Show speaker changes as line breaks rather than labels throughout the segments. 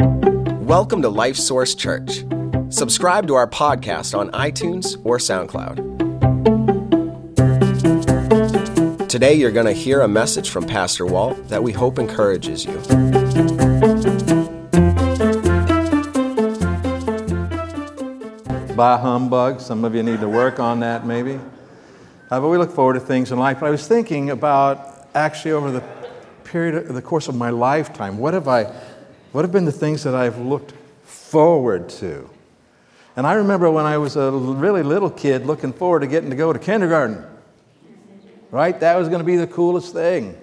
Welcome to Life Source Church. Subscribe to our podcast on iTunes or SoundCloud. Today, you're going to hear a message from Pastor Walt that we hope encourages you.
By humbug. Some of you need to work on that, maybe. Uh, but we look forward to things in life. But I was thinking about actually over the period of the course of my lifetime, what have I, what have been the things that I've looked forward to? And I remember when I was a really little kid looking forward to getting to go to kindergarten. Right? That was going to be the coolest thing.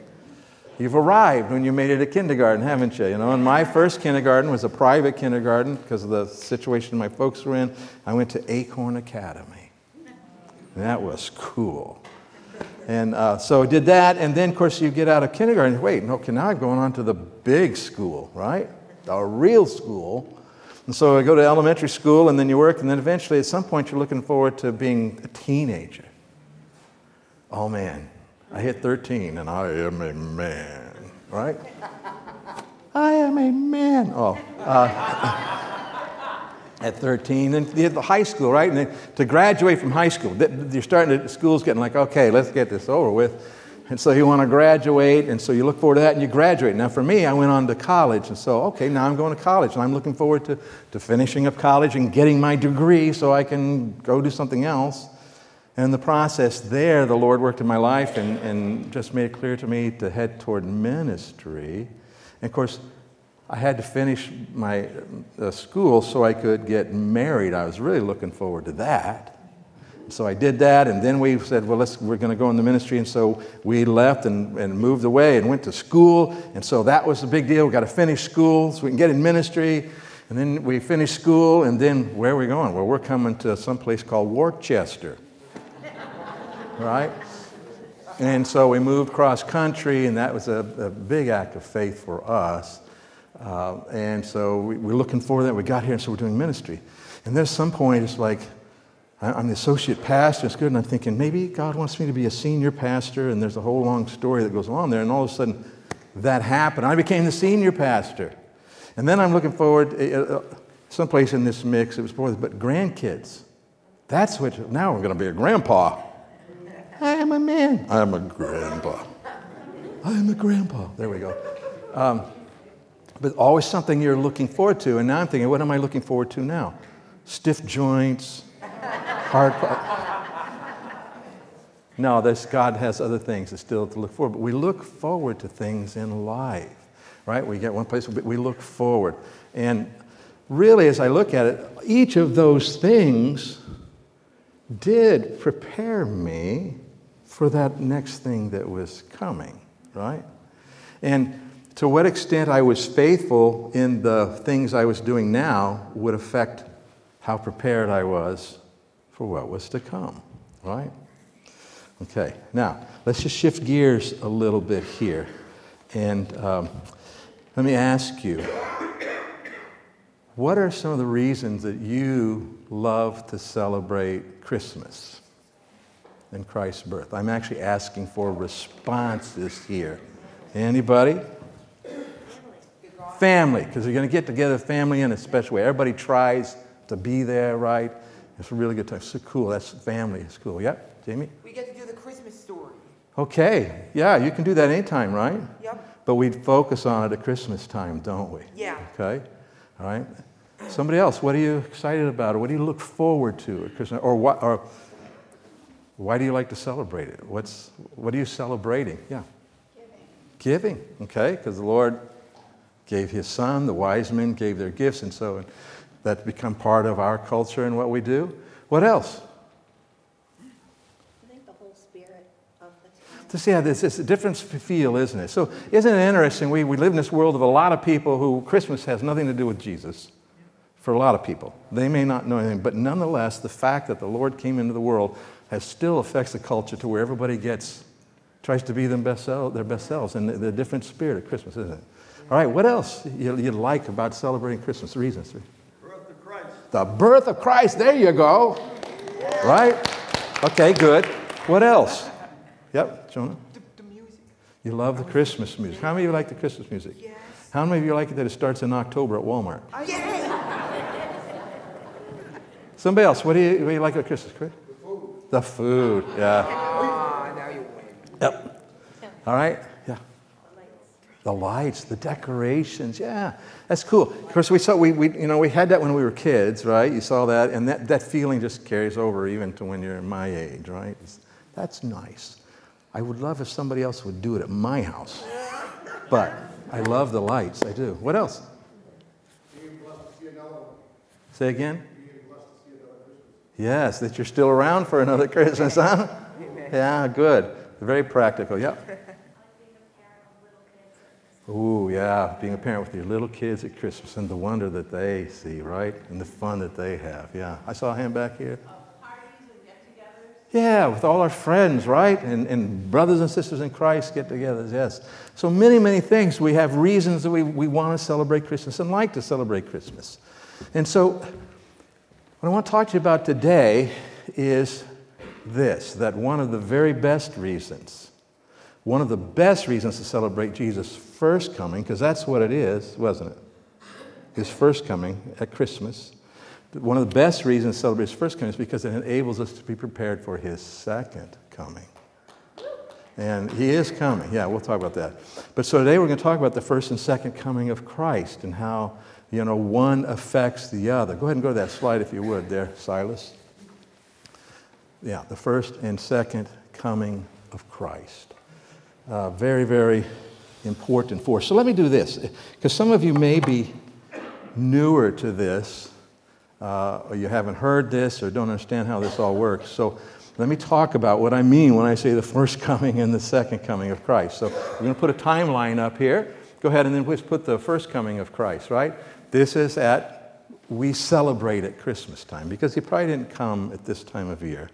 You've arrived when you made it to kindergarten, haven't you? You know, and my first kindergarten was a private kindergarten because of the situation my folks were in. I went to Acorn Academy. That was cool. And uh, so I did that, and then, of course, you get out of kindergarten. Wait, okay, now I'm going on to the big school, right? The real school. And so I go to elementary school, and then you work, and then eventually, at some point, you're looking forward to being a teenager. Oh man, I hit 13 and I am a man, right? I am a man. Oh, uh, at 13, and you the high school, right? And then to graduate from high school, you're starting to, school's getting like, okay, let's get this over with. And so you want to graduate, and so you look forward to that and you graduate. Now, for me, I went on to college, and so, okay, now I'm going to college, and I'm looking forward to, to finishing up college and getting my degree so I can go do something else. And the process there, the Lord worked in my life and, and just made it clear to me to head toward ministry. And of course, I had to finish my uh, school so I could get married. I was really looking forward to that. So I did that, and then we said, well, let's, we're going to go in the ministry. And so we left and, and moved away and went to school. And so that was the big deal. we got to finish school so we can get in ministry. And then we finished school, and then where are we going? Well, we're coming to some place called Worcester right? And so we moved cross country, and that was a, a big act of faith for us. Uh, and so we, we're looking for that. We got here, and so we're doing ministry. And there's some point, it's like, I'm the associate pastor, it's good, and I'm thinking, maybe God wants me to be a senior pastor, and there's a whole long story that goes on there, and all of a sudden that happened. I became the senior pastor. And then I'm looking forward, uh, uh someplace in this mix, it was more, but grandkids. That's what, now we're going to be a grandpa. I am a man. I am a grandpa. I am a grandpa. There we go. Um, but always something you're looking forward to. And now I'm thinking, what am I looking forward to now? Stiff joints, hard. no, this God has other things that still to look forward. But we look forward to things in life, right? We get one place, but we look forward. And really, as I look at it, each of those things did prepare me for that next thing that was coming, right? And to what extent I was faithful in the things I was doing now would affect how prepared I was for what was to come, right? Okay, now let's just shift gears a little bit here. And um, let me ask you what are some of the reasons that you love to celebrate Christmas? and Christ's birth. I'm actually asking for responses here. Anybody? Family, because you're going to get together, family in a special way. Everybody tries to be there, right? It's a really good time. So cool. That's family. It's cool. Yep, Jamie?
We get to do the Christmas story.
Okay. Yeah, you can do that anytime, right?
Yep.
But we focus on it at Christmas time, don't we?
Yeah.
Okay. All right. Somebody else, what are you excited about? Or what do you look forward to at Christmas? Or what? Or why do you like to celebrate it? What's, what are you celebrating? Yeah. Giving. Giving, okay, because the Lord gave his son, the wise men gave their gifts, and so that's become part of our culture and what we do. What else?
I think the whole spirit of the time.
To see how this is a different feel, isn't it? So, isn't it interesting? We, we live in this world of a lot of people who Christmas has nothing to do with Jesus. For a lot of people, they may not know anything, but nonetheless, the fact that the Lord came into the world has still affects the culture to where everybody gets, tries to be them best self, their best selves, and the, the, different spirit of Christmas, isn't it? All right, what else you, you like about celebrating Christmas? Reasons.
The birth of Christ.
The birth of Christ. There you go. Right? Okay, good. What else? Yep, Jonah.
The, the music.
You love the Christmas music. How many of you like the Christmas music?
Yes.
How many of you like it that it starts in October at Walmart? Somebody else, what do you, what do you like at Christmas, Chris? The food. The food, yeah.
Ah, now you win.
Yep. All right? The lights, the decorations, yeah. That's cool. Of course, we saw, we, we, you know, we had that when we were kids, right? You saw that, and that, that feeling just carries over even to when you're my age, right? It's- that's nice. I would love if somebody else would do it at my house. But I love the lights, I do. What else? Say again? Yes, that you're still around for another Christmas, huh? Yeah, good. Very practical. Yep. Ooh, yeah, being a parent with your little kids at Christmas and the wonder that they see, right? And the fun that they have. Yeah. I saw him back here. Yeah, with all our friends, right? And, and brothers and sisters in Christ get together, yes. So many, many things. We have reasons that we, we want to celebrate Christmas and like to celebrate Christmas. And so, what I want to talk to you about today is this that one of the very best reasons, one of the best reasons to celebrate Jesus' first coming, because that's what it is, wasn't it? His first coming at Christmas. One of the best reasons to celebrate his first coming is because it enables us to be prepared for his second coming. And he is coming. Yeah, we'll talk about that. But so today we're going to talk about the first and second coming of Christ and how, you know, one affects the other. Go ahead and go to that slide if you would there, Silas. Yeah, the first and second coming of Christ. Uh, very, very important for. So let me do this, because some of you may be newer to this, uh, or you haven't heard this, or don't understand how this all works. So let me talk about what I mean when I say the first coming and the second coming of Christ. So we're going to put a timeline up here. Go ahead and then let's put the first coming of Christ, right? This is at, we celebrate at Christmas time, because he probably didn't come at this time of year,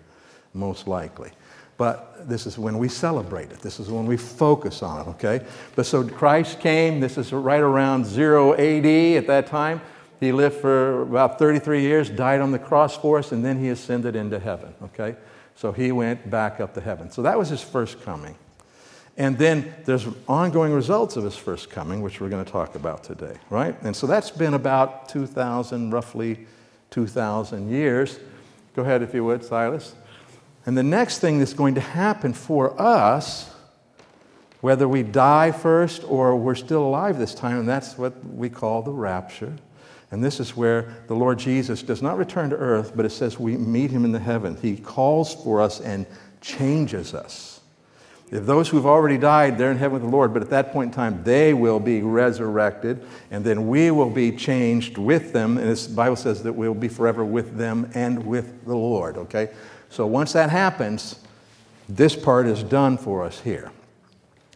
most likely. But this is when we celebrate it. This is when we focus on it, okay? But so Christ came, this is right around 0 AD at that time. He lived for about 33 years, died on the cross for us, and then he ascended into heaven, okay? So he went back up to heaven. So that was his first coming. And then there's ongoing results of his first coming, which we're going to talk about today, right? And so that's been about 2,000, roughly 2,000 years. Go ahead, if you would, Silas. And the next thing that's going to happen for us, whether we die first or we're still alive this time, and that's what we call the rapture. And this is where the Lord Jesus does not return to earth, but it says we meet him in the heaven. He calls for us and changes us. If those who've already died, they're in heaven with the Lord, but at that point in time, they will be resurrected, and then we will be changed with them. And the Bible says that we'll be forever with them and with the Lord, okay? So once that happens, this part is done for us here.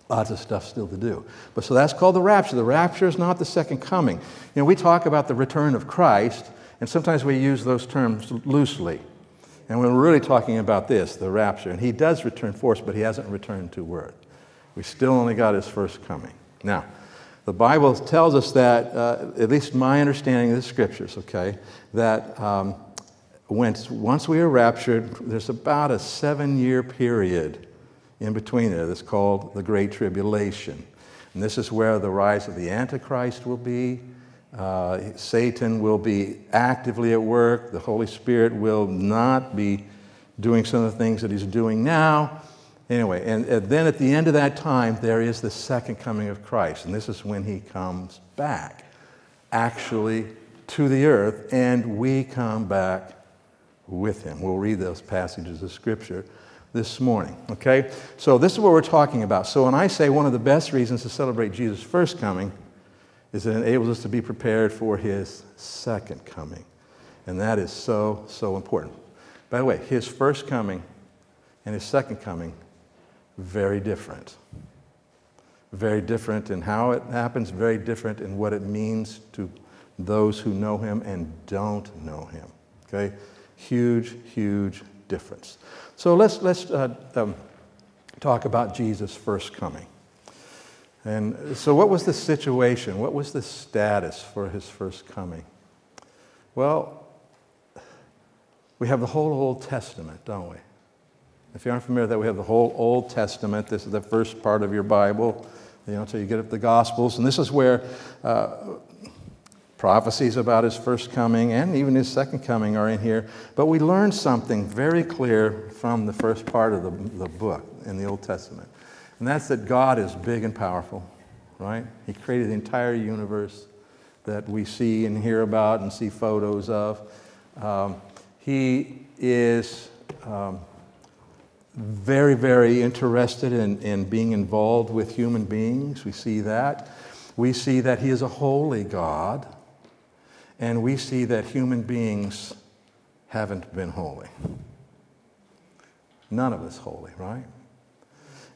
Lots of stuff still to do. But so that's called the rapture. The rapture is not the second coming. You know, we talk about the return of Christ, and sometimes we use those terms loosely. And we're really talking about this, the rapture. And he does return for us, but he hasn't returned to earth. We still only got his first coming. Now, the Bible tells us that, uh, at least my understanding of the scriptures, okay, that um, once, once we are raptured, there's about a seven year period in between there that's called the Great Tribulation. And this is where the rise of the Antichrist will be. Uh, Satan will be actively at work. The Holy Spirit will not be doing some of the things that he's doing now. Anyway, and, and then at the end of that time, there is the second coming of Christ. And this is when he comes back, actually to the earth, and we come back with him. We'll read those passages of Scripture this morning, okay? So, this is what we're talking about. So, when I say one of the best reasons to celebrate Jesus' first coming is it enables us to be prepared for his second coming. And that is so, so important. By the way, his first coming and his second coming, very different. Very different in how it happens, very different in what it means to those who know him and don't know him. Okay? Huge, huge difference. So let's, let's uh, um, talk about Jesus' first coming. And so, what was the situation? What was the status for his first coming? Well, we have the whole Old Testament, don't we? If you aren't familiar with that, we have the whole Old Testament. This is the first part of your Bible, you know, until you get up the Gospels. And this is where uh, prophecies about his first coming and even his second coming are in here. But we learn something very clear from the first part of the, the book in the Old Testament. And that's that God is big and powerful, right? He created the entire universe that we see and hear about and see photos of. Um, he is um, very, very interested in, in being involved with human beings. We see that. We see that He is a holy God, and we see that human beings haven't been holy. None of us holy, right?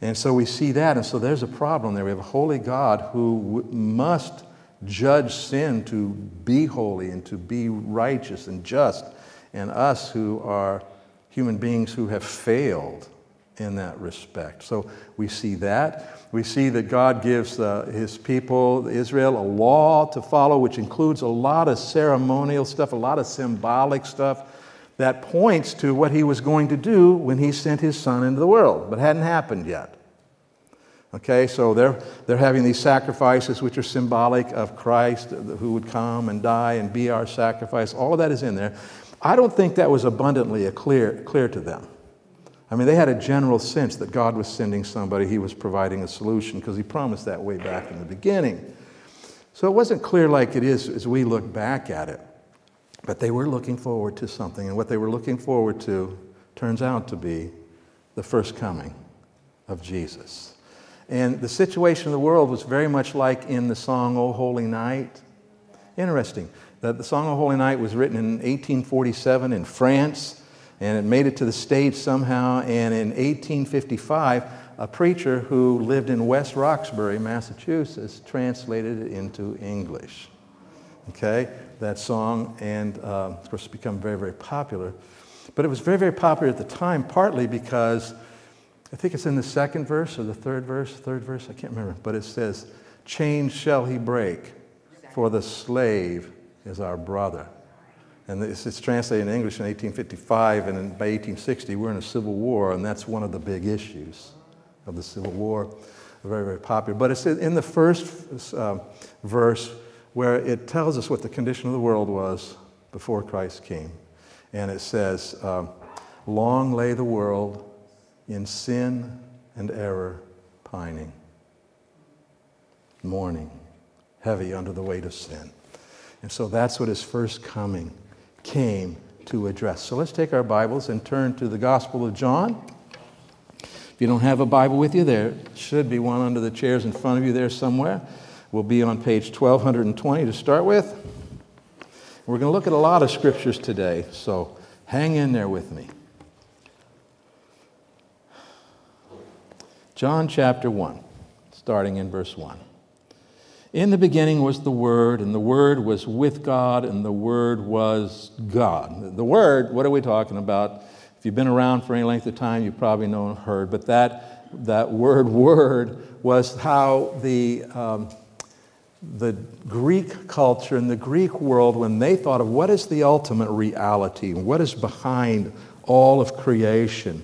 And so we see that, and so there's a problem there. We have a holy God who w- must judge sin to be holy and to be righteous and just, and us who are human beings who have failed in that respect. So we see that. We see that God gives uh, his people, Israel, a law to follow, which includes a lot of ceremonial stuff, a lot of symbolic stuff that points to what he was going to do when he sent his son into the world, but hadn't happened yet. Okay, so they're, they're having these sacrifices which are symbolic of Christ who would come and die and be our sacrifice. All of that is in there. I don't think that was abundantly clear, clear to them. I mean, they had a general sense that God was sending somebody, He was providing a solution because He promised that way back in the beginning. So it wasn't clear like it is as we look back at it. But they were looking forward to something, and what they were looking forward to turns out to be the first coming of Jesus. And the situation of the world was very much like in the song, O Holy Night. Interesting that the Song O Holy Night was written in 1847 in France, and it made it to the States somehow. And in 1855, a preacher who lived in West Roxbury, Massachusetts, translated it into English. Okay, that song, and uh, of course, it's become very, very popular. But it was very, very popular at the time, partly because I think it's in the second verse or the third verse, third verse, I can't remember, but it says, Chains shall he break, for the slave is our brother. And it's, translated in English in 1855, and in, by 1860, we're in a civil war, and that's one of the big issues of the Civil War. Very, very popular. But it's in the first uh, verse where it tells us what the condition of the world was before Christ came. And it says, uh, Long lay the world in sin and error pining, mourning, heavy under the weight of sin. And so that's what his first coming came to address. So let's take our Bibles and turn to the Gospel of John. If you don't have a Bible with you, there should be one under the chairs in front of you there somewhere. We'll be on page 1220 to start with. We're going to look at a lot of scriptures today, so hang in there with me. John chapter 1, starting in verse 1. In the beginning was the Word, and the Word was with God, and the Word was God. The Word, what are we talking about? If you've been around for any length of time, you probably know and heard, but that, that word, word, was how the, um, the Greek culture and the Greek world, when they thought of what is the ultimate reality, what is behind all of creation,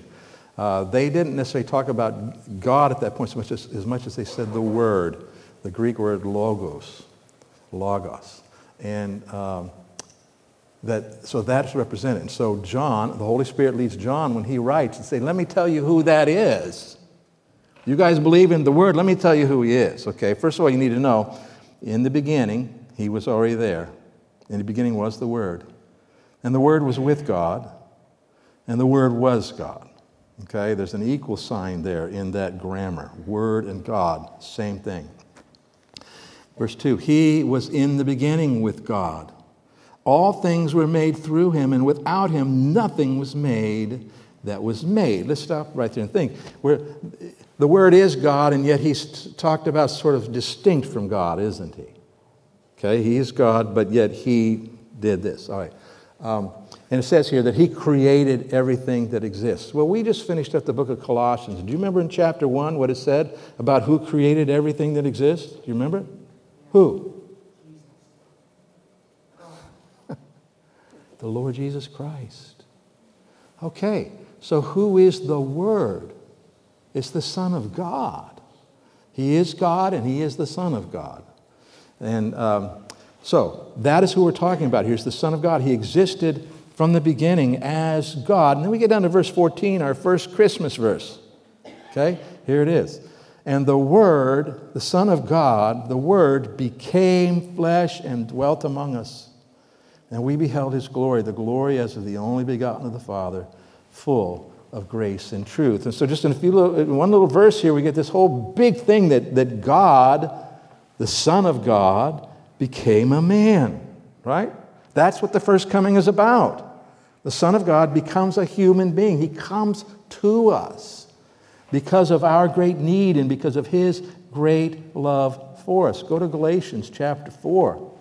uh, they didn't necessarily talk about God at that point so much as, as much as they said the Word the Greek word logos, logos. And um, that, so that's represented. So John, the Holy Spirit leads John when he writes and say, let me tell you who that is. You guys believe in the Word, let me tell you who he is. Okay, first of all, you need to know, in the beginning, he was already there. In the beginning was the Word. And the Word was with God, and the Word was God. Okay, there's an equal sign there in that grammar. Word and God, same thing. Verse 2 He was in the beginning with God. All things were made through him, and without him, nothing was made that was made. Let's stop right there and think. The word is God, and yet he's talked about sort of distinct from God, isn't he? Okay, he is God, but yet he did this. All right. Um, and it says here that he created everything that exists. Well, we just finished up the book of Colossians. Do you remember in chapter 1 what it said about who created everything that exists? Do you remember? Who? the Lord Jesus Christ. Okay, so who is the Word? It's the Son of God. He is God and He is the Son of God. And um, so that is who we're talking about. Here's the Son of God. He existed from the beginning as God. And then we get down to verse 14, our first Christmas verse. Okay, here it is. And the Word, the Son of God, the Word became flesh and dwelt among us. And we beheld his glory, the glory as of the only begotten of the Father, full of grace and truth. And so, just in a few little, one little verse here, we get this whole big thing that, that God, the Son of God, became a man, right? That's what the first coming is about. The Son of God becomes a human being, He comes to us because of our great need and because of His great love for us. Go to Galatians chapter 4.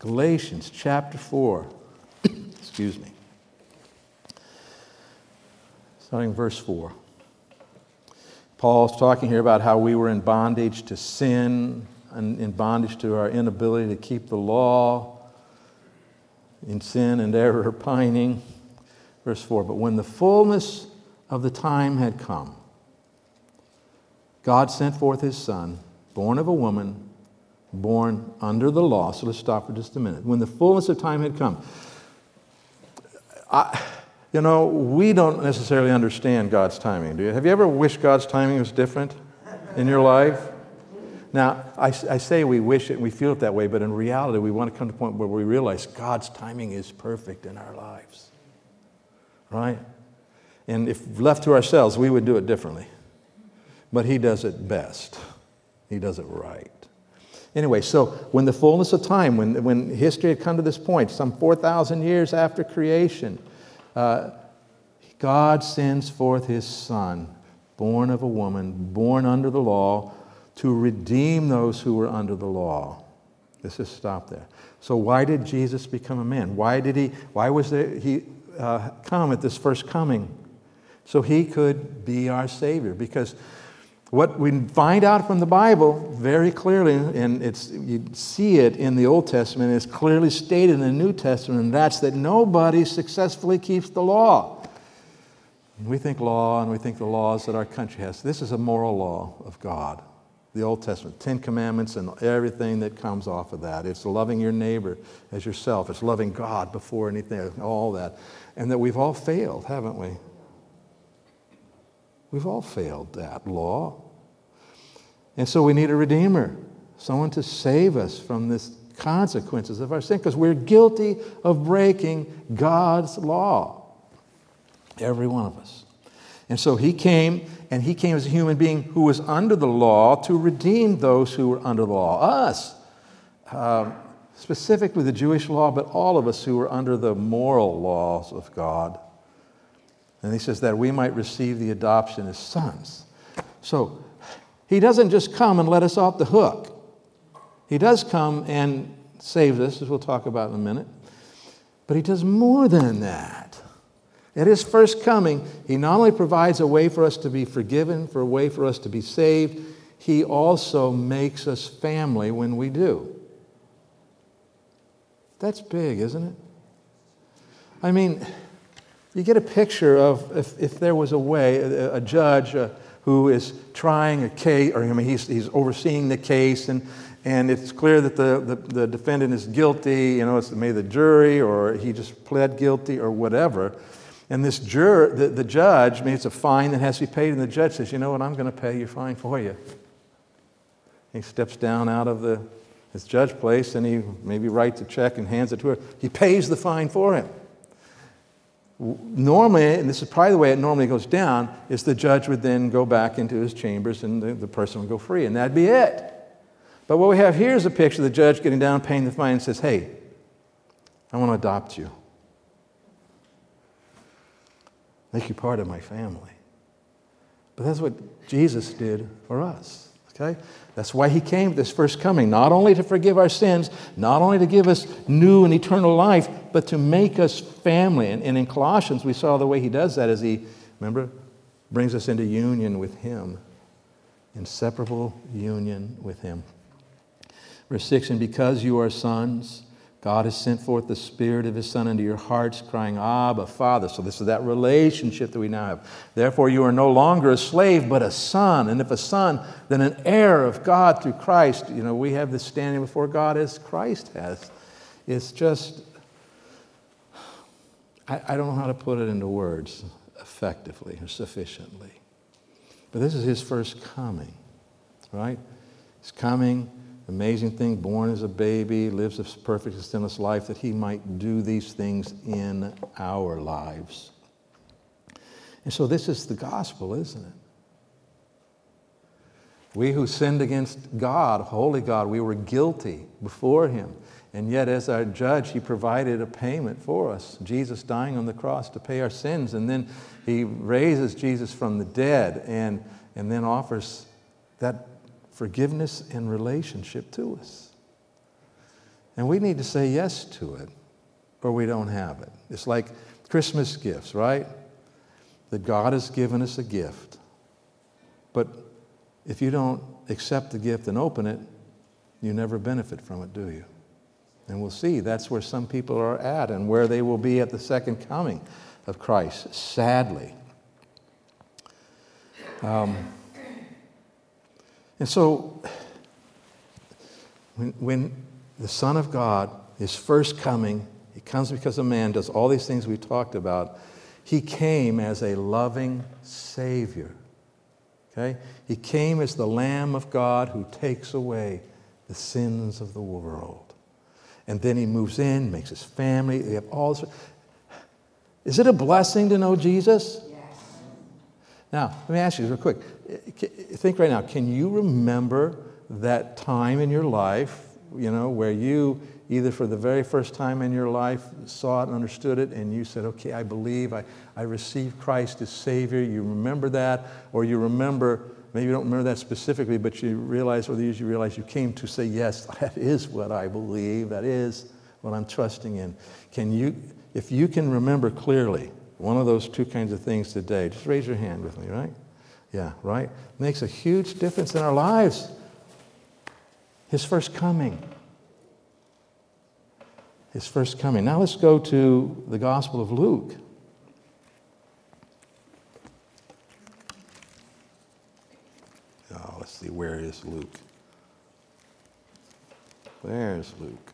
Galatians chapter 4. Excuse me. Starting verse 4. Paul's talking here about how we were in bondage to sin and in bondage to our inability to keep the law, in sin and error pining. Verse 4 But when the fullness of the time had come, God sent forth his Son, born of a woman born under the law. So let's stop for just a minute. When the fullness of time had come, I, you know, we don't necessarily understand God's timing. Do you? Have you ever wished God's timing was different in your life? Now, I, I say we wish it and we feel it that way, but in reality, we want to come to a point where we realize God's timing is perfect in our lives. Right? And if left to ourselves, we would do it differently. But He does it best, He does it right. Anyway, so when the fullness of time, when, when history had come to this point, some 4,000 years after creation, uh, God sends forth his Son, born of a woman, born under the law, to redeem those who were under the law. Let's just stop there. So, why did Jesus become a man? Why did he? Why was there, he uh, come at this first coming? So he could be our Savior. Because what we find out from the Bible very clearly, and it's, you see it in the Old Testament, it's clearly stated in the New Testament, and that's that nobody successfully keeps the law. We think law and we think the laws that our country has. This is a moral law of God, the Old Testament, Ten Commandments and everything that comes off of that. It's loving your neighbor as yourself, it's loving God before anything, all that. And that we've all failed, haven't we? We've all failed that law. And so we need a redeemer, someone to save us from this consequences of our sin, because we're guilty of breaking God's law. Every one of us. And so he came, and he came as a human being who was under the law to redeem those who were under the law. Us. Um, specifically the Jewish law, but all of us who were under the moral laws of God. And he says that we might receive the adoption as sons. So he doesn't just come and let us off the hook. He does come and save us, as we'll talk about in a minute. But he does more than that. At his first coming, he not only provides a way for us to be forgiven, for a way for us to be saved, he also makes us family when we do. That's big, isn't it? I mean, you get a picture of if, if there was a way, a, a judge uh, who is trying a case, or I mean, he's, he's overseeing the case, and, and it's clear that the, the, the defendant is guilty, you know, it's maybe the jury, or he just pled guilty, or whatever. And this juror, the, the judge, I mean, it's a fine that has to be paid, and the judge says, you know what, I'm going to pay your fine for you. He steps down out of the, his judge place, and he maybe writes a check and hands it to her. He pays the fine for him normally, and this is probably the way it normally goes down, is the judge would then go back into his chambers and the, the person would go free, and that'd be it. But what we have here is a picture of the judge getting down, paying the fine, and says, Hey, I want to adopt you. Make you part of my family. But that's what Jesus did for us. Okay? That's why he came this first coming, not only to forgive our sins, not only to give us new and eternal life, but to make us family. And, and in Colossians, we saw the way he does that as he, remember, brings us into union with him, inseparable union with him. Verse 6 And because you are sons, God has sent forth the Spirit of His Son into your hearts, crying, Abba, Father. So, this is that relationship that we now have. Therefore, you are no longer a slave, but a son. And if a son, then an heir of God through Christ. You know, we have this standing before God as Christ has. It's just, I, I don't know how to put it into words effectively or sufficiently. But this is His first coming, right? He's coming amazing thing, born as a baby, lives a perfect, and sinless life, that he might do these things in our lives. And so this is the gospel, isn't it? We who sinned against God, holy God, we were guilty before him. And yet, as our judge, he provided a payment for us. Jesus dying on the cross to pay our sins. And then he raises Jesus from the dead and, and then offers that forgiveness in relationship to us. And we need to say yes to it, or we don't have it. It's like Christmas gifts, right? That God has given us a gift. But if you don't accept the gift and open it, you never benefit from it, do you? And we'll see that's where some people are at and where they will be at the second coming of Christ, sadly. Um, and so, when, when the Son of God is first coming, he comes because a man does all these things we talked about. He came as a loving Savior. Okay? He came as the Lamb of God who takes away the sins of the world. And then he moves in, makes his family. They have all this. Is it a blessing to know Jesus? Yes. Now, let me ask you real quick. Think right now, can you remember that time in your life, you know, where you either for the very first time in your life saw it and understood it and you said, okay, I believe, I, I received Christ as Savior. You remember that, or you remember, maybe you don't remember that specifically, but you realize, or you realize you came to say, yes, that is what I believe, that is what I'm trusting in. Can you, if you can remember clearly, one of those two kinds of things today, just raise your hand with me, right? Yeah, right? Makes a huge difference in our lives. His first coming. His first coming. Now let's go to the Gospel of Luke. Oh, let's see, where is Luke? Where's Luke?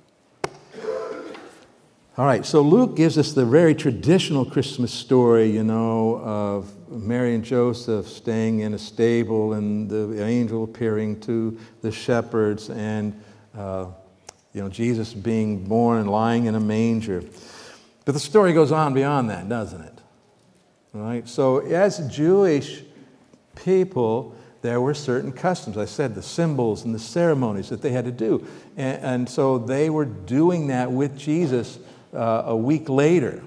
All right, so Luke gives us the very traditional Christmas story, you know, of Mary and Joseph staying in a stable and the angel appearing to the shepherds and, uh, you know, Jesus being born and lying in a manger. But the story goes on beyond that, doesn't it? All right, so as Jewish people, there were certain customs. I said the symbols and the ceremonies that they had to do. And, and so they were doing that with Jesus uh, a week later,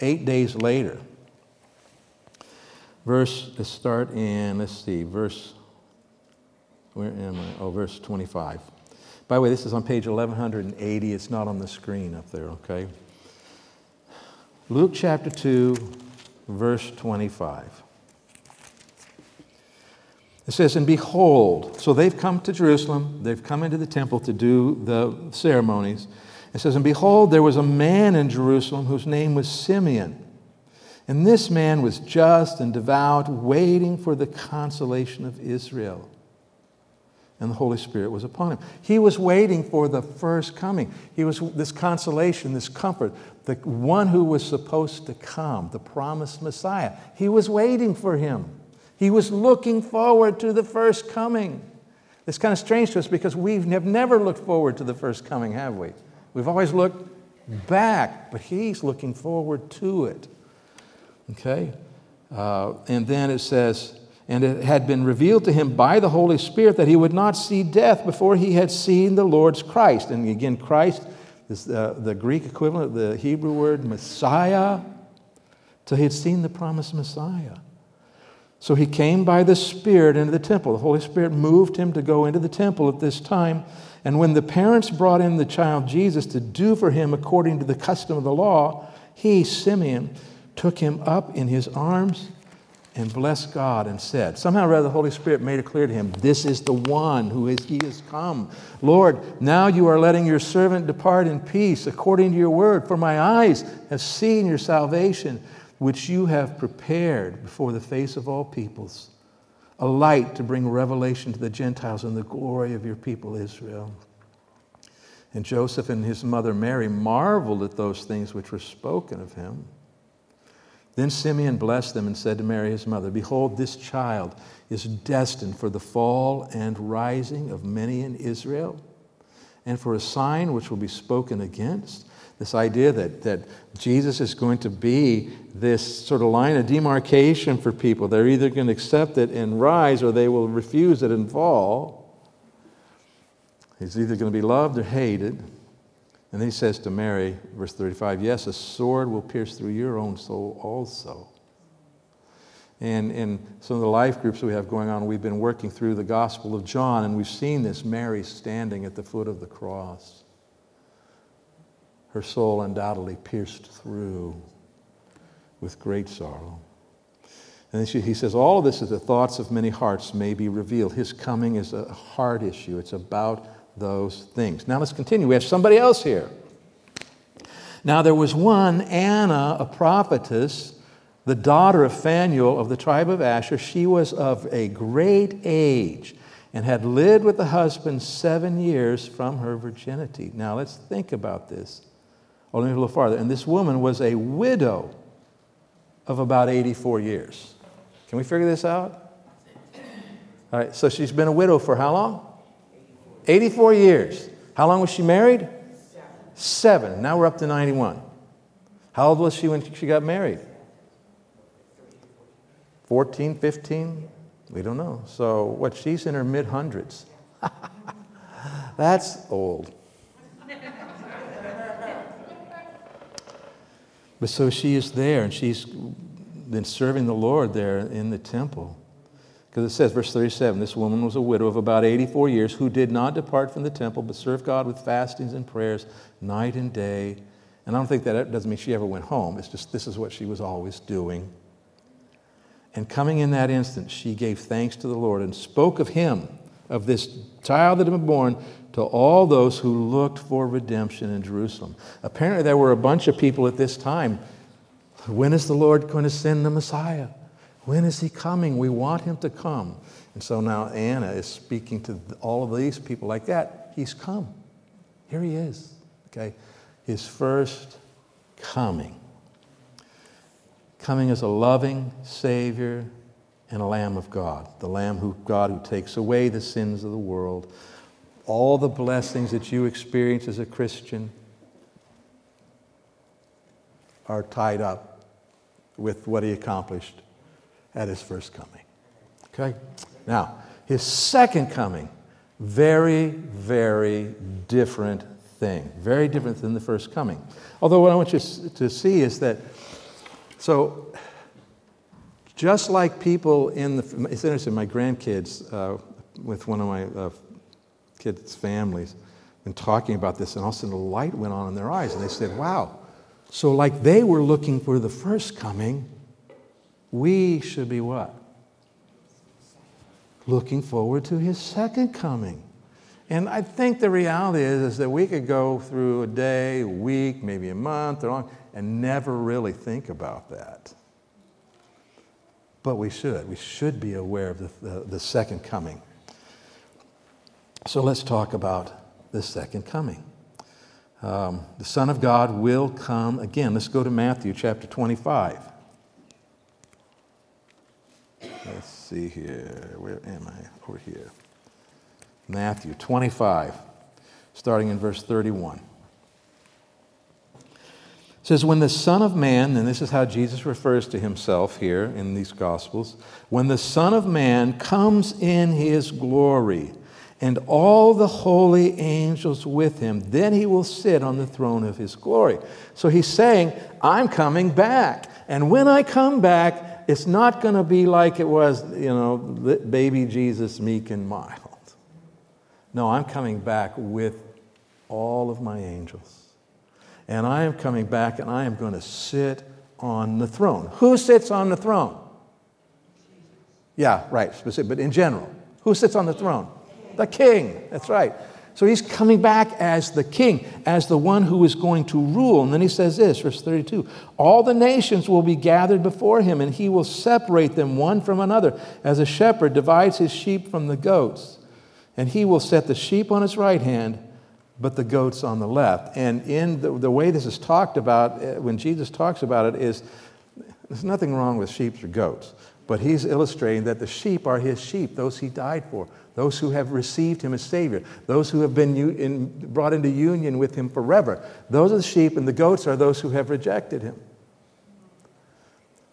eight days later. Verse, let's start in, let's see, verse, where am I? Oh, verse 25. By the way, this is on page 1180. It's not on the screen up there, okay? Luke chapter 2, verse 25. It says, And behold, so they've come to Jerusalem, they've come into the temple to do the ceremonies. It says, And behold, there was a man in Jerusalem whose name was Simeon. And this man was just and devout, waiting for the consolation of Israel. And the Holy Spirit was upon him. He was waiting for the first coming. He was this consolation, this comfort, the one who was supposed to come, the promised Messiah. He was waiting for him. He was looking forward to the first coming. It's kind of strange to us because we have never looked forward to the first coming, have we? We've always looked back, but he's looking forward to it. Okay? Uh, and then it says, and it had been revealed to him by the Holy Spirit that he would not see death before he had seen the Lord's Christ. And again, Christ is uh, the Greek equivalent of the Hebrew word Messiah. So he had seen the promised Messiah. So he came by the Spirit into the temple. The Holy Spirit moved him to go into the temple at this time. And when the parents brought in the child Jesus to do for him according to the custom of the law, he, Simeon, took him up in his arms and blessed God and said, somehow or other, the Holy Spirit made it clear to him, This is the one who is, he has come. Lord, now you are letting your servant depart in peace according to your word, for my eyes have seen your salvation, which you have prepared before the face of all peoples, a light to bring revelation to the Gentiles and the glory of your people Israel. And Joseph and his mother Mary marveled at those things which were spoken of him. Then Simeon blessed them and said to Mary, his mother, Behold, this child is destined for the fall and rising of many in Israel, and for a sign which will be spoken against. This idea that, that Jesus is going to be this sort of line of demarcation for people. They're either going to accept it and rise, or they will refuse it and fall. He's either going to be loved or hated. And then he says to Mary, verse 35, Yes, a sword will pierce through your own soul also. And in some of the life groups we have going on, we've been working through the Gospel of John, and we've seen this Mary standing at the foot of the cross. Her soul undoubtedly pierced through with great sorrow. And then she, he says, All of this is the thoughts of many hearts may be revealed. His coming is a heart issue, it's about those things. Now let's continue. We have somebody else here. Now there was one, Anna, a prophetess, the daughter of Phanuel of the tribe of Asher. She was of a great age and had lived with the husband seven years from her virginity. Now let's think about this. Me a little farther. And this woman was a widow of about 84 years. Can we figure this out? All right, so she's been a widow for how long? 84 years. How long was she married? Seven. Now we're up to 91. How old was she when she got married? 14, 15? We don't know. So, what? She's in her mid hundreds. That's old. But so she is there, and she's been serving the Lord there in the temple. Because it says, verse 37, this woman was a widow of about 84 years who did not depart from the temple, but served God with fastings and prayers night and day. And I don't think that doesn't mean she ever went home. It's just this is what she was always doing. And coming in that instant, she gave thanks to the Lord and spoke of him, of this child that had been born, to all those who looked for redemption in Jerusalem. Apparently, there were a bunch of people at this time. When is the Lord going to send the Messiah? When is he coming? We want him to come. And so now Anna is speaking to all of these people like that. He's come. Here he is. Okay? His first coming. Coming as a loving Savior and a Lamb of God, the Lamb who God who takes away the sins of the world. All the blessings that you experience as a Christian are tied up with what he accomplished at his first coming. Okay? Now, his second coming, very, very different thing. Very different than the first coming. Although, what I want you to see is that, so, just like people in the, it's interesting, my grandkids, uh, with one of my uh, kids' families, been talking about this, and all of a sudden a light went on in their eyes, and they said, wow. So, like they were looking for the first coming, we should be what? Looking forward to his second coming. And I think the reality is, is that we could go through a day, a week, maybe a month, or long, and never really think about that. But we should. We should be aware of the, the, the second coming. So let's talk about the second coming. Um, the Son of God will come again. Let's go to Matthew chapter 25. Let's see here. Where am I? Over here. Matthew 25, starting in verse 31. It says, When the Son of Man, and this is how Jesus refers to himself here in these Gospels, when the Son of Man comes in his glory, and all the holy angels with him, then he will sit on the throne of his glory. So he's saying, I'm coming back. And when I come back, it's not going to be like it was, you know, baby Jesus, meek and mild. No, I'm coming back with all of my angels. And I am coming back and I am going to sit on the throne. Who sits on the throne? Yeah, right, specific, but in general. Who sits on the throne? The king. That's right. So he's coming back as the king, as the one who is going to rule. And then he says this, verse 32 All the nations will be gathered before him, and he will separate them one from another, as a shepherd divides his sheep from the goats. And he will set the sheep on his right hand, but the goats on the left. And in the, the way this is talked about, uh, when Jesus talks about it, is there's nothing wrong with sheep or goats, but he's illustrating that the sheep are his sheep, those he died for those who have received him as Savior, those who have been in, brought into union with him forever. Those are the sheep, and the goats are those who have rejected him.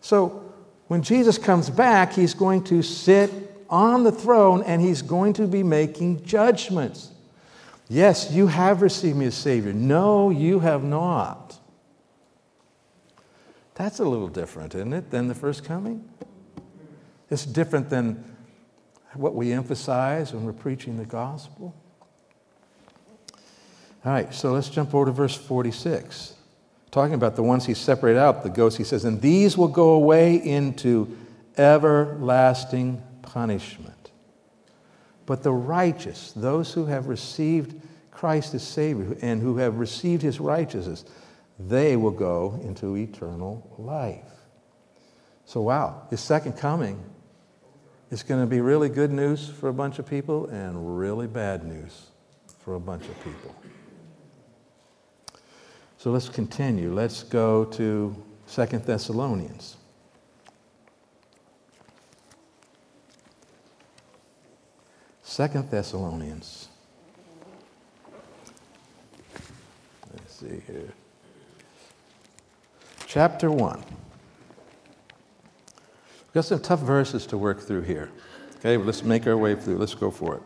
So when Jesus comes back, he's going to sit on the throne and he's going to be making judgments. Yes, you have received me as Savior. No, you have not. That's a little different, isn't it, than the first coming? It's different than what we emphasize when we're preaching the gospel. All right, so let's jump over to verse 46. Talking about the ones he separated out, the ghosts, he says, and these will go away into everlasting punishment. But the righteous, those who have received Christ as Savior and who have received his righteousness, they will go into eternal life. So, wow, his second coming is going to be really good news for a bunch of people and really bad news for a bunch of people. So let's continue. Let's go to Second Thessalonians. Second Thessalonians. Let's see here. Chapter 1. We've got some tough verses to work through here. Okay, well, let's make our way through. Let's go for it.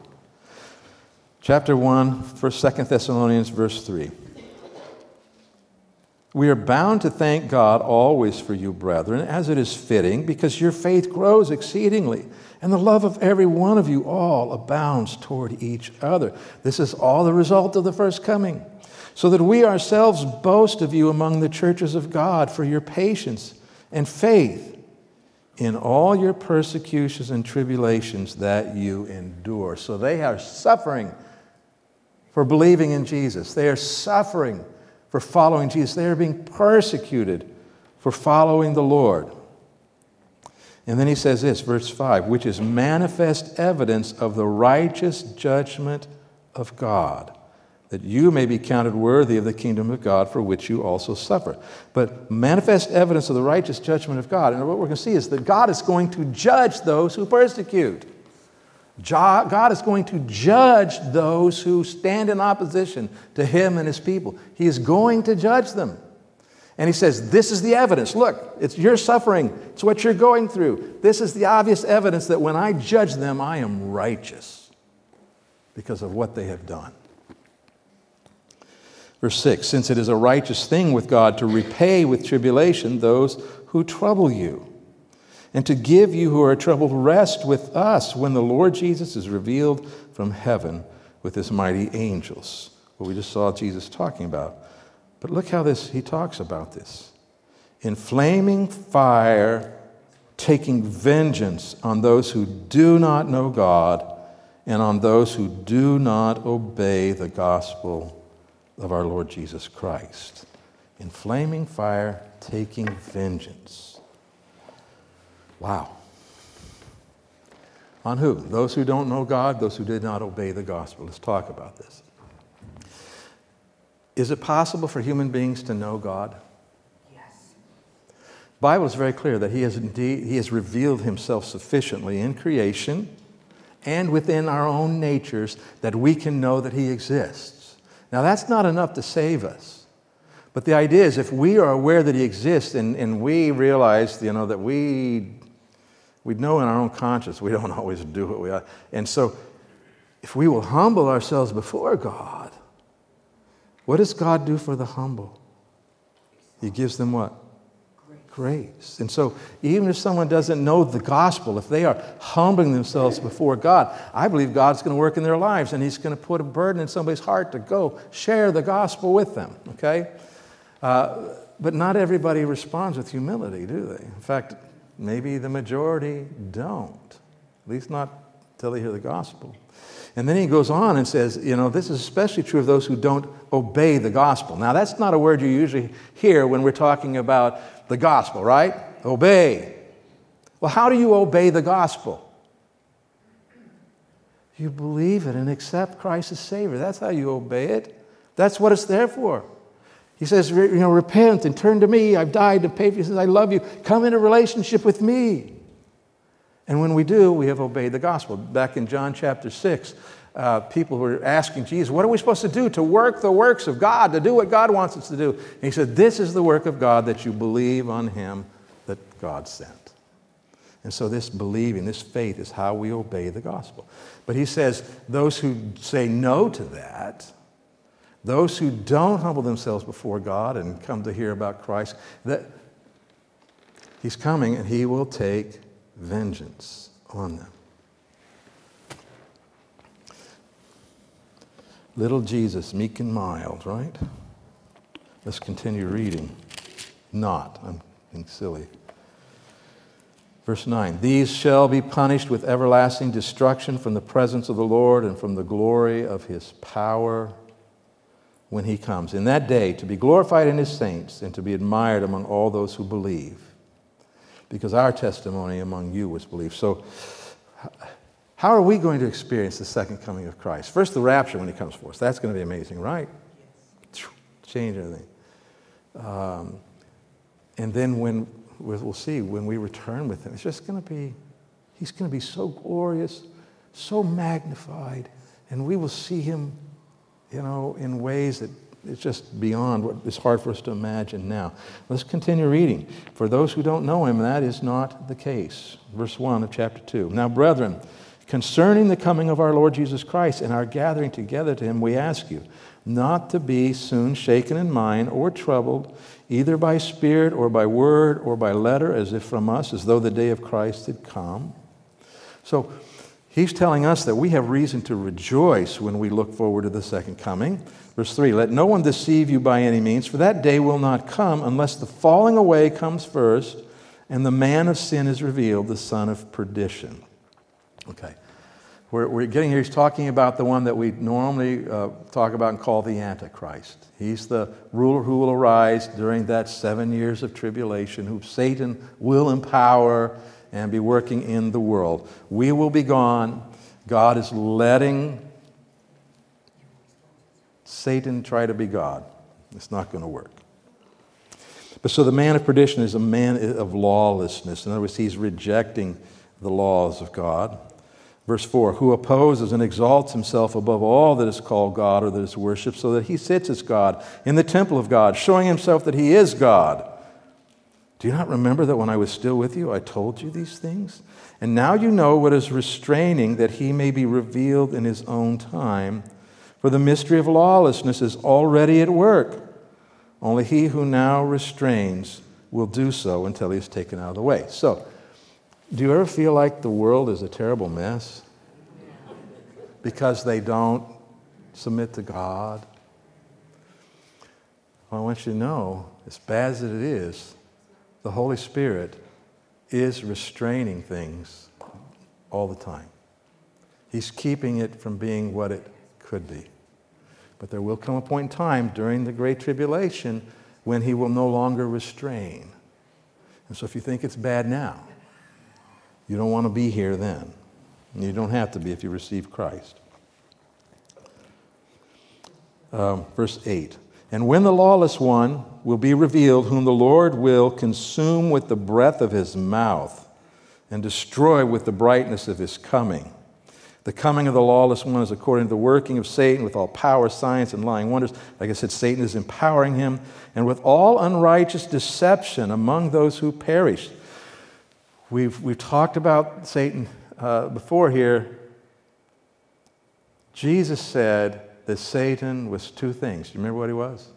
Chapter 1, 1st, 2nd Thessalonians, verse 3. We are bound to thank God always for you, brethren, as it is fitting, because your faith grows exceedingly, and the love of every one of you all abounds toward each other. This is all the result of the first coming, so that we ourselves boast of you among the churches of God for your patience and faith in all your persecutions and tribulations that you endure. So they are suffering for believing in Jesus. They are suffering for following Jesus. They are being persecuted for following the Lord. And then he says this, verse 5, which is manifest evidence of the righteous judgment of God that you may be counted worthy of the kingdom of God for which you also suffer. But manifest evidence of the righteous judgment of God. And what we're going to see is that God is going to judge those who persecute. God is going to judge those who stand in opposition to Him and His people. He is going to judge them. And He says, This is the evidence. Look, it's your suffering, it's what you're going through. This is the obvious evidence that when I judge them, I am righteous because of what they have done. Verse 6 Since it is a righteous thing with God to repay with tribulation those who trouble you, and to give you who are troubled rest with us when the Lord Jesus is revealed from heaven with his mighty angels. What we just saw Jesus talking about. But look how this he talks about this. In flaming fire, taking vengeance on those who do not know God and on those who do not obey the gospel of our Lord Jesus Christ. In flaming fire, taking vengeance. Wow. On who? Those who don't know God, those who did not obey the gospel. Let's talk about this. Is it possible for human beings to know God?
Yes.
The Bible is very clear that he has indeed he has revealed himself sufficiently in creation and within our own natures that we can know that he exists. Now, that's not enough to save us. But the idea is if we are aware that He exists and, and we realize, you know, that we, we know in our own conscience we don't always do what we ought. And so if we will humble ourselves before God, what does God do for the humble? He gives them what? grace. And so, even if someone doesn't know the gospel, if they are humbling themselves before God, I believe God's going to work in their lives and He's going to put a burden in somebody's heart to go share the gospel with them, okay? Uh, but not everybody responds with humility, do they? In fact, maybe the majority don't. at least not till they hear the gospel. And then he goes on and says, you know, this is especially true of those who don't obey the gospel. Now, that's not a word you usually hear when we're talking about the gospel, right? Obey. Well, how do you obey the gospel? You believe it and accept Christ as Savior. That's how you obey it. That's what it's there for. He says, you know, repent and turn to me. I've died and paid for you. He says, I love you. Come in a relationship with me. And when we do, we have obeyed the gospel. Back in John chapter 6, uh, people were asking Jesus, What are we supposed to do to work the works of God, to do what God wants us to do? And he said, This is the work of God that you believe on him that God sent. And so, this believing, this faith is how we obey the gospel. But he says, Those who say no to that, those who don't humble themselves before God and come to hear about Christ, that he's coming and he will take vengeance on them. Little Jesus, meek and mild, right? Let's continue reading. Not, I'm being silly. Verse 9 These shall be punished with everlasting destruction from the presence of the Lord and from the glory of his power when he comes. In that day, to be glorified in his saints and to be admired among all those who believe because our testimony among you was believed. So, how are we going to experience the second coming of Christ? First, the rapture when he comes for us. That's going to be amazing, right? Yes. Change everything. Um, and then when we'll see when we return with him, it's just going to be, he's going to be so glorious, so magnified, and we will see him, you know, in ways that it's just beyond what is hard for us to imagine now. Let's continue reading. For those who don't know him, that is not the case. Verse 1 of chapter 2. Now, brethren, concerning the coming of our Lord Jesus Christ and our gathering together to him, we ask you not to be soon shaken in mind or troubled, either by spirit or by word or by letter, as if from us, as though the day of Christ had come. So, He's telling us that we have reason to rejoice when we look forward to the second coming. Verse 3 Let no one deceive you by any means, for that day will not come unless the falling away comes first and the man of sin is revealed, the son of perdition. Okay. We're, we're getting here, he's talking about the one that we normally uh, talk about and call the Antichrist. He's the ruler who will arise during that seven years of tribulation, who Satan will empower and be working in the world. We will be gone. God is letting Satan try to be God. It's not going to work. But so the man of perdition is a man of lawlessness. In other words, he's rejecting the laws of God. Verse 4 Who opposes and exalts himself above all that is called God or that is worshipped, so that he sits as God in the temple of God, showing himself that he is God. Do you not remember that when I was still with you, I told you these things? And now you know what is restraining, that he may be revealed in his own time. For the mystery of lawlessness is already at work. Only he who now restrains will do so until he is taken out of the way. So, do you ever feel like the world is a terrible mess? Because they don't submit to God? Well, I want you to know, as bad as it is, the Holy Spirit is restraining things all the time. He's keeping it from being what it could be. But there will come a point in time during the Great Tribulation when he will no longer restrain. And so if you think it's bad now, you don't want to be here then. And you don't have to be if you receive Christ. Um, verse 8 And when the lawless one will be revealed, whom the Lord will consume with the breath of his mouth and destroy with the brightness of his coming. The coming of the lawless one is according to the working of Satan with all power, science, and lying wonders. Like I said, Satan is empowering him, and with all unrighteous deception among those who perish. We've, we've talked about Satan uh, before here. Jesus said that Satan was two things. Do you remember what he was?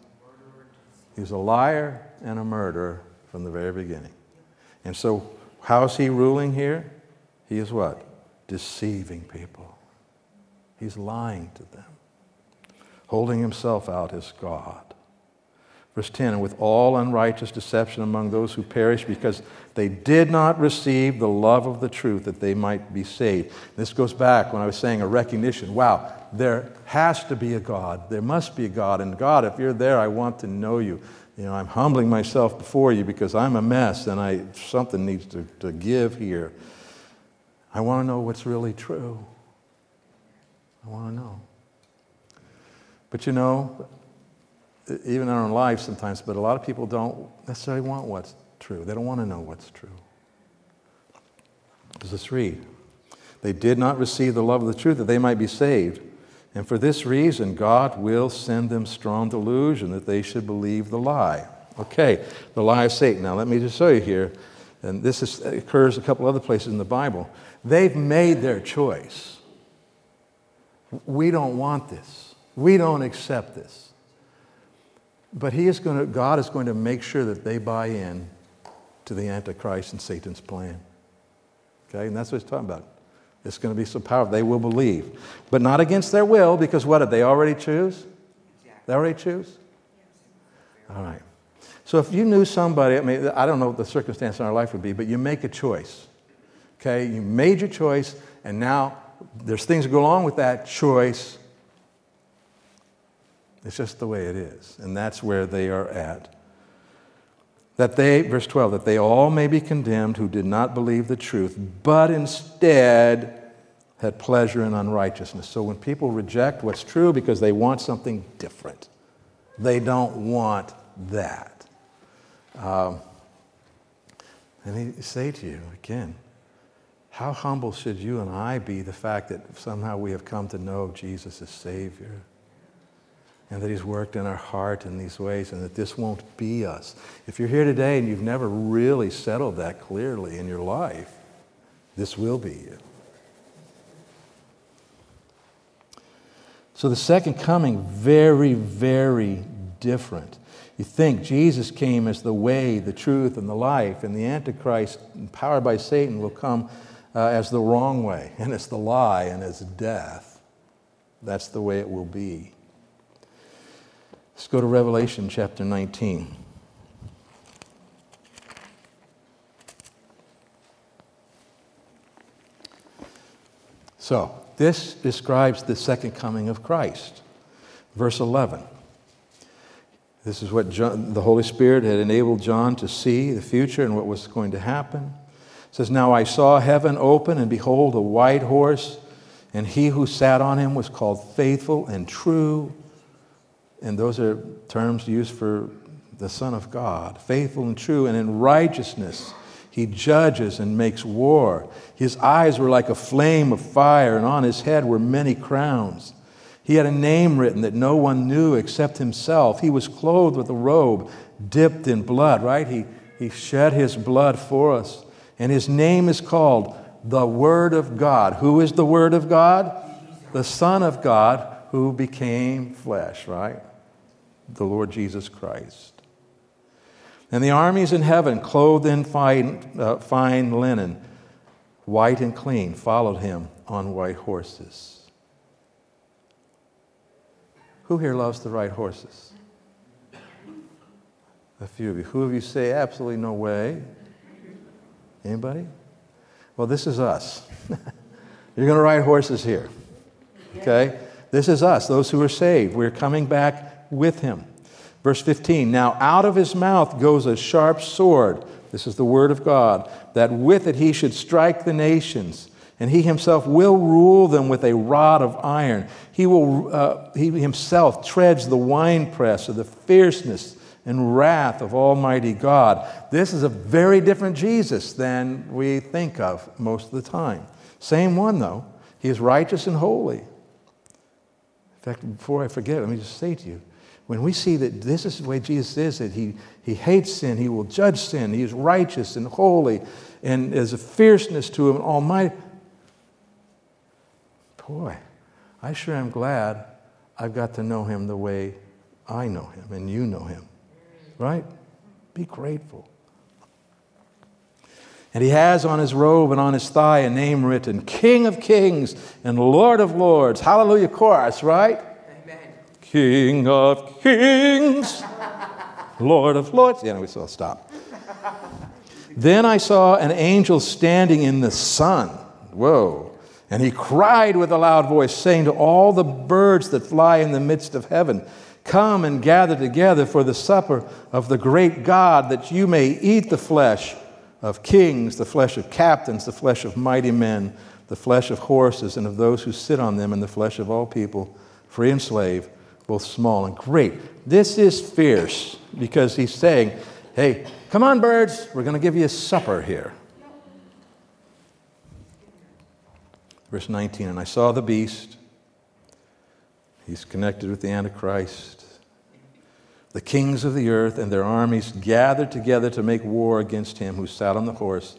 He was a liar and a murderer from the very beginning. And so, how is he ruling here? He is what? deceiving people. He's lying to them, holding himself out as God. Verse 10 And with all unrighteous deception among those who perish, because they did not receive the love of the truth that they might be saved. This goes back when I was saying a recognition. Wow, there has to be a God. There must be a God. And God, if you're there, I want to know you. You know, I'm humbling myself before you because I'm a mess and I, something needs to, to give here. I want to know what's really true. I want to know. But you know, even in our own lives sometimes, but a lot of people don't necessarily want what's true. They don't want to know what's true. Does this read? They did not receive the love of the truth that they might be saved. And for this reason, God will send them strong delusion that they should believe the lie. Okay, the lie of Satan. Now, let me just show you here, and this is, occurs a couple other places in the Bible. They've made their choice. We don't want this. We don't accept this. But he is going to, God is going to make sure that they buy in to the Antichrist and Satan's plan. Okay, and that's what he's talking about. It's going to be so powerful. They will believe. But not against their will, because what did they already choose? They already choose? All right. So if you knew somebody, I mean, I don't know what the circumstance in our life would be, but you make a choice. Okay, you made your choice, and now there's things that go along with that choice. It's just the way it is. And that's where they are at. That they, verse 12, that they all may be condemned who did not believe the truth, but instead had pleasure in unrighteousness. So when people reject what's true because they want something different, they don't want that. Um, let me say to you again, how humble should you and I be the fact that somehow we have come to know Jesus as Savior? And that He's worked in our heart in these ways, and that this won't be us. If you're here today and you've never really settled that clearly in your life, this will be you. So the second coming, very, very different. You think Jesus came as the way, the truth, and the life, and the Antichrist, empowered by Satan, will come uh, as the wrong way, and as the lie, and as death. That's the way it will be. Let's go to Revelation chapter 19. So, this describes the second coming of Christ. Verse 11. This is what John, the Holy Spirit had enabled John to see the future and what was going to happen. It says, Now I saw heaven open, and behold, a white horse, and he who sat on him was called faithful and true and those are terms used for the Son of God, faithful and true, and in righteousness. He judges and makes war. His eyes were like a flame of fire, and on his head were many crowns. He had a name written that no one knew except himself. He was clothed with a robe dipped in blood, right? He, he shed his blood for us. And his name is called the Word of God. Who is the Word of God? The Son of God who became flesh, right? The Lord Jesus Christ. And the armies in heaven, clothed in fine, uh, fine linen, white and clean, followed him on white horses. Who here loves to ride horses? A few of you. Who of you say, absolutely no way? Anybody? Well, this is us. You're going to ride horses here. Okay? This is us, those who are saved. We're coming back with him. Verse 15 Now out of his mouth goes a sharp sword. This is the word of God, that with it he should strike the nations, and he himself will rule them with a rod of iron. He, will, uh, he himself treads the winepress of the fierceness and wrath of Almighty God. This is a very different Jesus than we think of most of the time. Same one, though. He is righteous and holy. In fact, before I forget, let me just say to you when we see that this is the way Jesus is, that he, he hates sin, he will judge sin, he is righteous and holy, and there's a fierceness to him, almighty. Boy, I sure am glad I've got to know him the way I know him and you know him. Right? Be grateful. And he has on his robe and on his thigh a name written King of Kings and Lord of Lords. Hallelujah chorus, right? King of Kings. Lord of Lords. Yeah, we saw stop. then I saw an angel standing in the sun. Whoa. And he cried with a loud voice, saying to all the birds that fly in the midst of heaven, Come and gather together for the supper of the great God, that you may eat the flesh of kings, the flesh of captains, the flesh of mighty men, the flesh of horses and of those who sit on them, and the flesh of all people, free and slave, both small and great. This is fierce because he's saying, Hey, come on, birds, we're going to give you a supper here. Verse 19, and I saw the beast. He's connected with the Antichrist the kings of the earth and their armies gathered together to make war against him who sat on the horse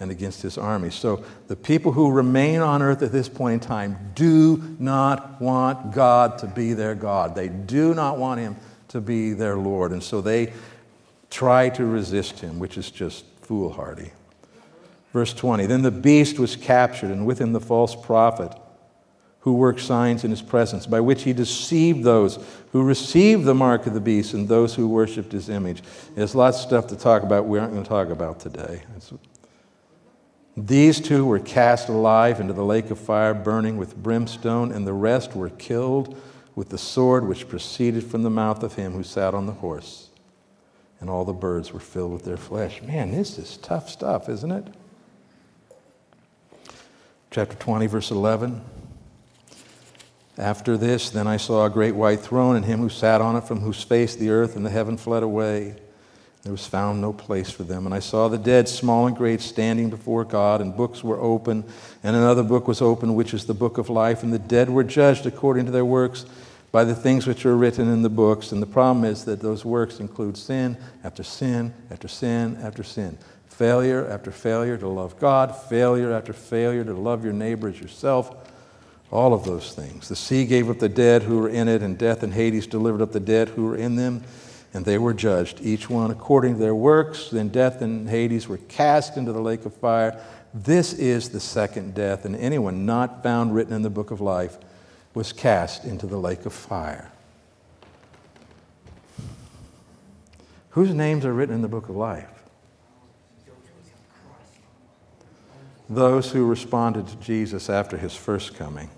and against his army. So the people who remain on earth at this point in time do not want God to be their God. They do not want him to be their Lord. And so they try to resist him, which is just foolhardy. Verse 20 Then the beast was captured, and with him the false prophet who worked signs in his presence, by which he deceived those who received the mark of the beast and those who worshiped his image. There's lots of stuff to talk about we aren't going to talk about today. These two were cast alive into the lake of fire, burning with brimstone, and the rest were killed with the sword which proceeded from the mouth of him who sat on the horse. And all the birds were filled with their flesh. Man, this is tough stuff, isn't it? Chapter 20, verse 11. After this, then I saw a great white throne, and him who sat on it, from whose face the earth and the heaven fled away. There was found no place for them. And I saw the dead, small and great, standing before God, and books were open, and another book was open, which is the book of life. And the dead were judged according to their works by the things which are written in the books. And the problem is that those works include sin after sin after sin after sin. Failure after failure to love God, failure after failure to love your neighbor as yourself all of those things. The sea gave up the dead who were in it, and death and Hades delivered up the dead who were in them, and they were judged, each one according to their works. Then death and Hades were cast into the lake of fire. This is the second death, and anyone not found written in the book of life was cast into the lake of fire. Whose names are written in the book of life? Those who responded to Jesus after his first coming.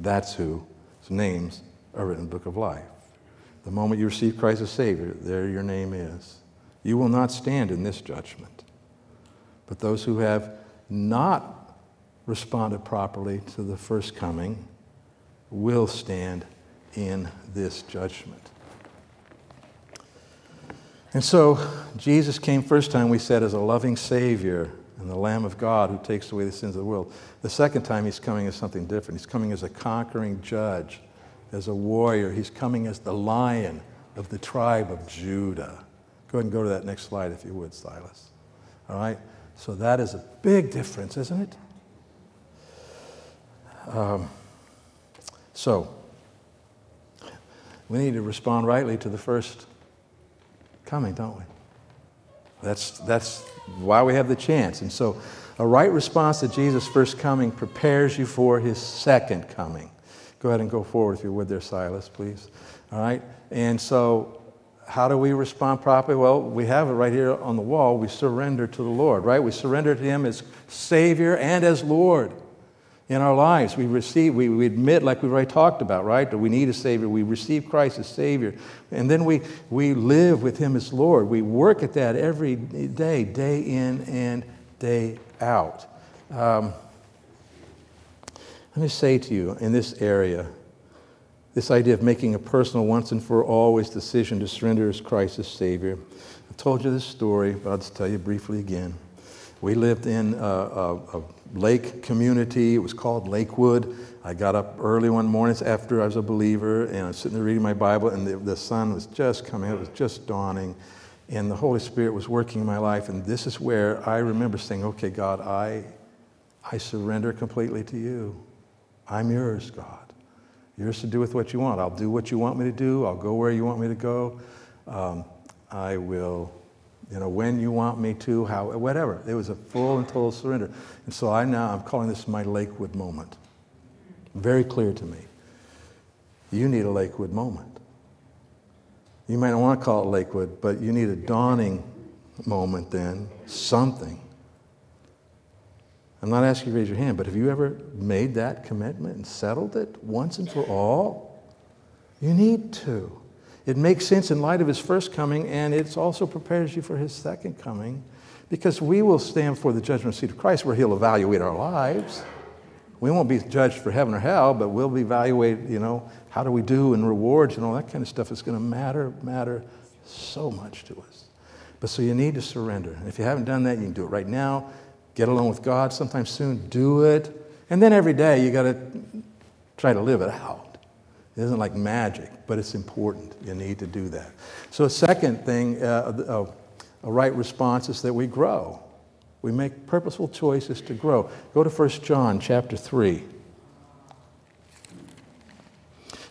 That's whose names are written in the book of life. The moment you receive Christ as Savior, there your name is. You will not stand in this judgment. But those who have not responded properly to the first coming will stand in this judgment. And so, Jesus came first time, we said, as a loving Savior and the Lamb of God who takes away the sins of the world. The second time, he's coming as something different. He's coming as a conquering judge, as a warrior. He's coming as the lion of the tribe of Judah. Go ahead and go to that next slide, if you would, Silas. All right? So that is a big difference, isn't it? Um, so, we need to respond rightly to the first coming, don't we? That's, that's why we have the chance. And so, a right response to Jesus' first coming prepares you for his second coming. Go ahead and go forward if you would, there, Silas, please. All right? And so, how do we respond properly? Well, we have it right here on the wall. We surrender to the Lord, right? We surrender to him as Savior and as Lord in our lives. We receive, we, we admit, like we've already talked about, right, that we need a Savior. We receive Christ as Savior. And then we, we live with Him as Lord. We work at that every day, day in and day out. Um, let me say to you in this area, this idea of making a personal, once and for always decision to surrender as Christ as Savior. I've told you this story, but I'll just tell you briefly again. We lived in a, a, a lake community. It was called Lakewood. I got up early one morning after I was a believer, and I was sitting there reading my Bible, and the, the sun was just coming. It was just dawning, and the Holy Spirit was working in my life. And this is where I remember saying, "Okay, God, I, I surrender completely to you. I'm yours, God. Yours to do with what you want. I'll do what you want me to do. I'll go where you want me to go. Um, I will." you know, when you want me to, how, whatever. It was a full and total surrender. And so I now, I'm calling this my Lakewood moment. Very clear to me. You need a Lakewood moment. You might not want to call it Lakewood, but you need a dawning moment then, something. I'm not asking you to raise your hand, but have you ever made that commitment and settled it once and for all? You need to. It makes sense in light of his first coming, and it also prepares you for his second coming because we will stand for the judgment seat of Christ where he'll evaluate our lives. We won't be judged for heaven or hell, but we'll be evaluated, you know, how do we do and rewards and all that kind of stuff is going to matter, matter so much to us. But so you need to surrender. And if you haven't done that, you can do it right now. Get along with God sometime soon. Do it. And then every day you got to try to live it out. It isn't like magic, but it's important. You need to do that. So, a second thing, uh, a, a right response is that we grow. We make purposeful choices to grow. Go to 1 John chapter 3.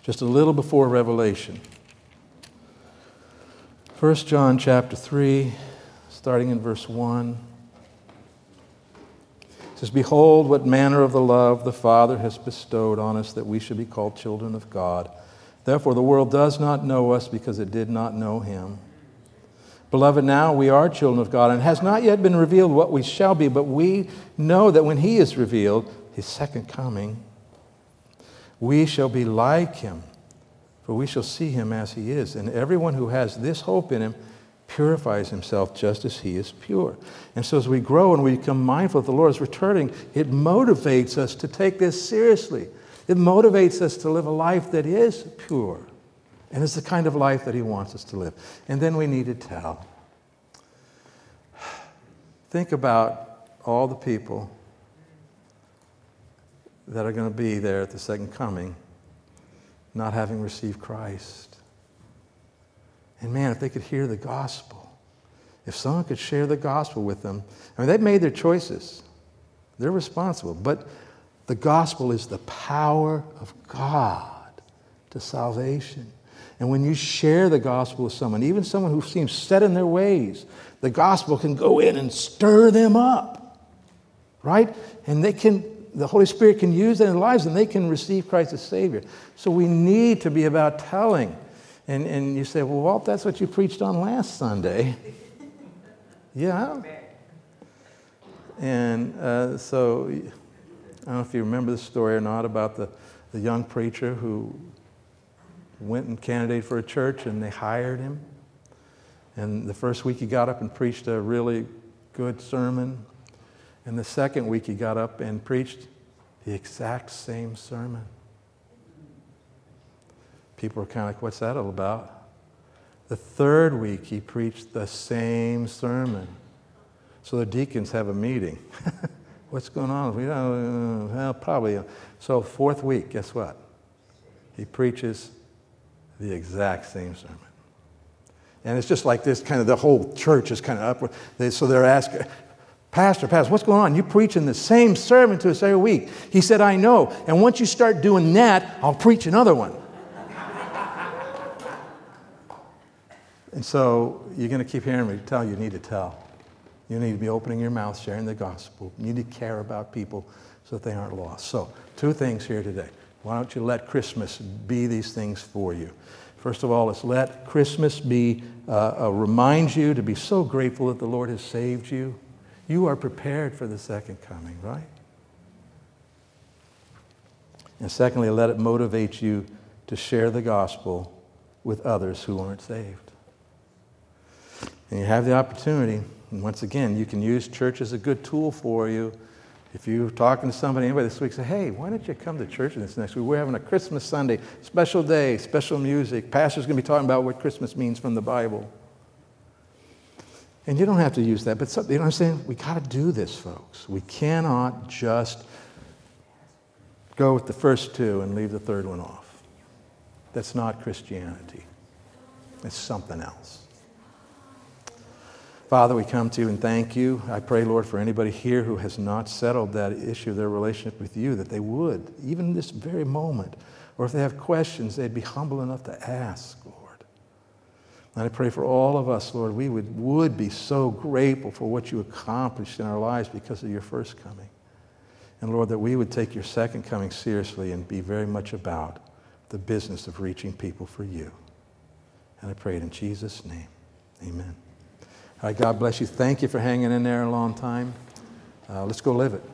Just a little before Revelation. 1 John chapter 3, starting in verse 1 says, Behold, what manner of the love the Father has bestowed on us that we should be called children of God. Therefore, the world does not know us because it did not know him. Beloved, now we are children of God, and has not yet been revealed what we shall be, but we know that when he is revealed, his second coming, we shall be like him, for we shall see him as he is. And everyone who has this hope in him purifies himself just as he is pure. And so as we grow and we become mindful that the Lord is returning, it motivates us to take this seriously. It motivates us to live a life that is pure and is the kind of life that he wants us to live. And then we need to tell. Think about all the people that are going to be there at the second coming not having received Christ. And man, if they could hear the gospel, if someone could share the gospel with them, I mean, they've made their choices. They're responsible. But the gospel is the power of God to salvation. And when you share the gospel with someone, even someone who seems set in their ways, the gospel can go in and stir them up, right? And they can, the Holy Spirit can use that in their lives and they can receive Christ as Savior. So we need to be about telling. And, and you say, well, Walt, that's what you preached on last Sunday. yeah. And uh, so, I don't know if you remember the story or not about the, the young preacher who went and candidated for a church and they hired him. And the first week he got up and preached a really good sermon. And the second week he got up and preached the exact same sermon. People were kind of like, what's that all about? The third week, he preached the same sermon. So the deacons have a meeting. what's going on? We don't, uh, well, probably. Uh, so, fourth week, guess what? He preaches the exact same sermon. And it's just like this kind of the whole church is kind of up. They, so they're asking, Pastor, Pastor, what's going on? You're preaching the same sermon to us every week. He said, I know. And once you start doing that, I'll preach another one. And so you're going to keep hearing me tell you need to tell. You need to be opening your mouth, sharing the gospel. You need to care about people so that they aren't lost. So, two things here today. Why don't you let Christmas be these things for you? First of all, let's let Christmas be uh, uh, remind you to be so grateful that the Lord has saved you. You are prepared for the second coming, right? And secondly, let it motivate you to share the gospel with others who aren't saved. And you have the opportunity, and once again, you can use church as a good tool for you. If you're talking to somebody, anybody this week, say, hey, why don't you come to church this next week? We're having a Christmas Sunday, special day, special music. Pastor's going to be talking about what Christmas means from the Bible. And you don't have to use that, but some, you know what I'm saying? We got to do this, folks. We cannot just go with the first two and leave the third one off. That's not Christianity. It's something else. Father, we come to you and thank you. I pray, Lord, for anybody here who has not settled that issue their relationship with you, that they would, even this very moment. Or if they have questions, they'd be humble enough to ask, Lord. And I pray for all of us, Lord, we would, would be so grateful for what you accomplished in our lives because of your first coming. And Lord, that we would take your second coming seriously and be very much about the business of reaching people for you. And I pray it in Jesus' name. Amen. All right, God bless you. Thank you for hanging in there a long time. Uh, let's go live it.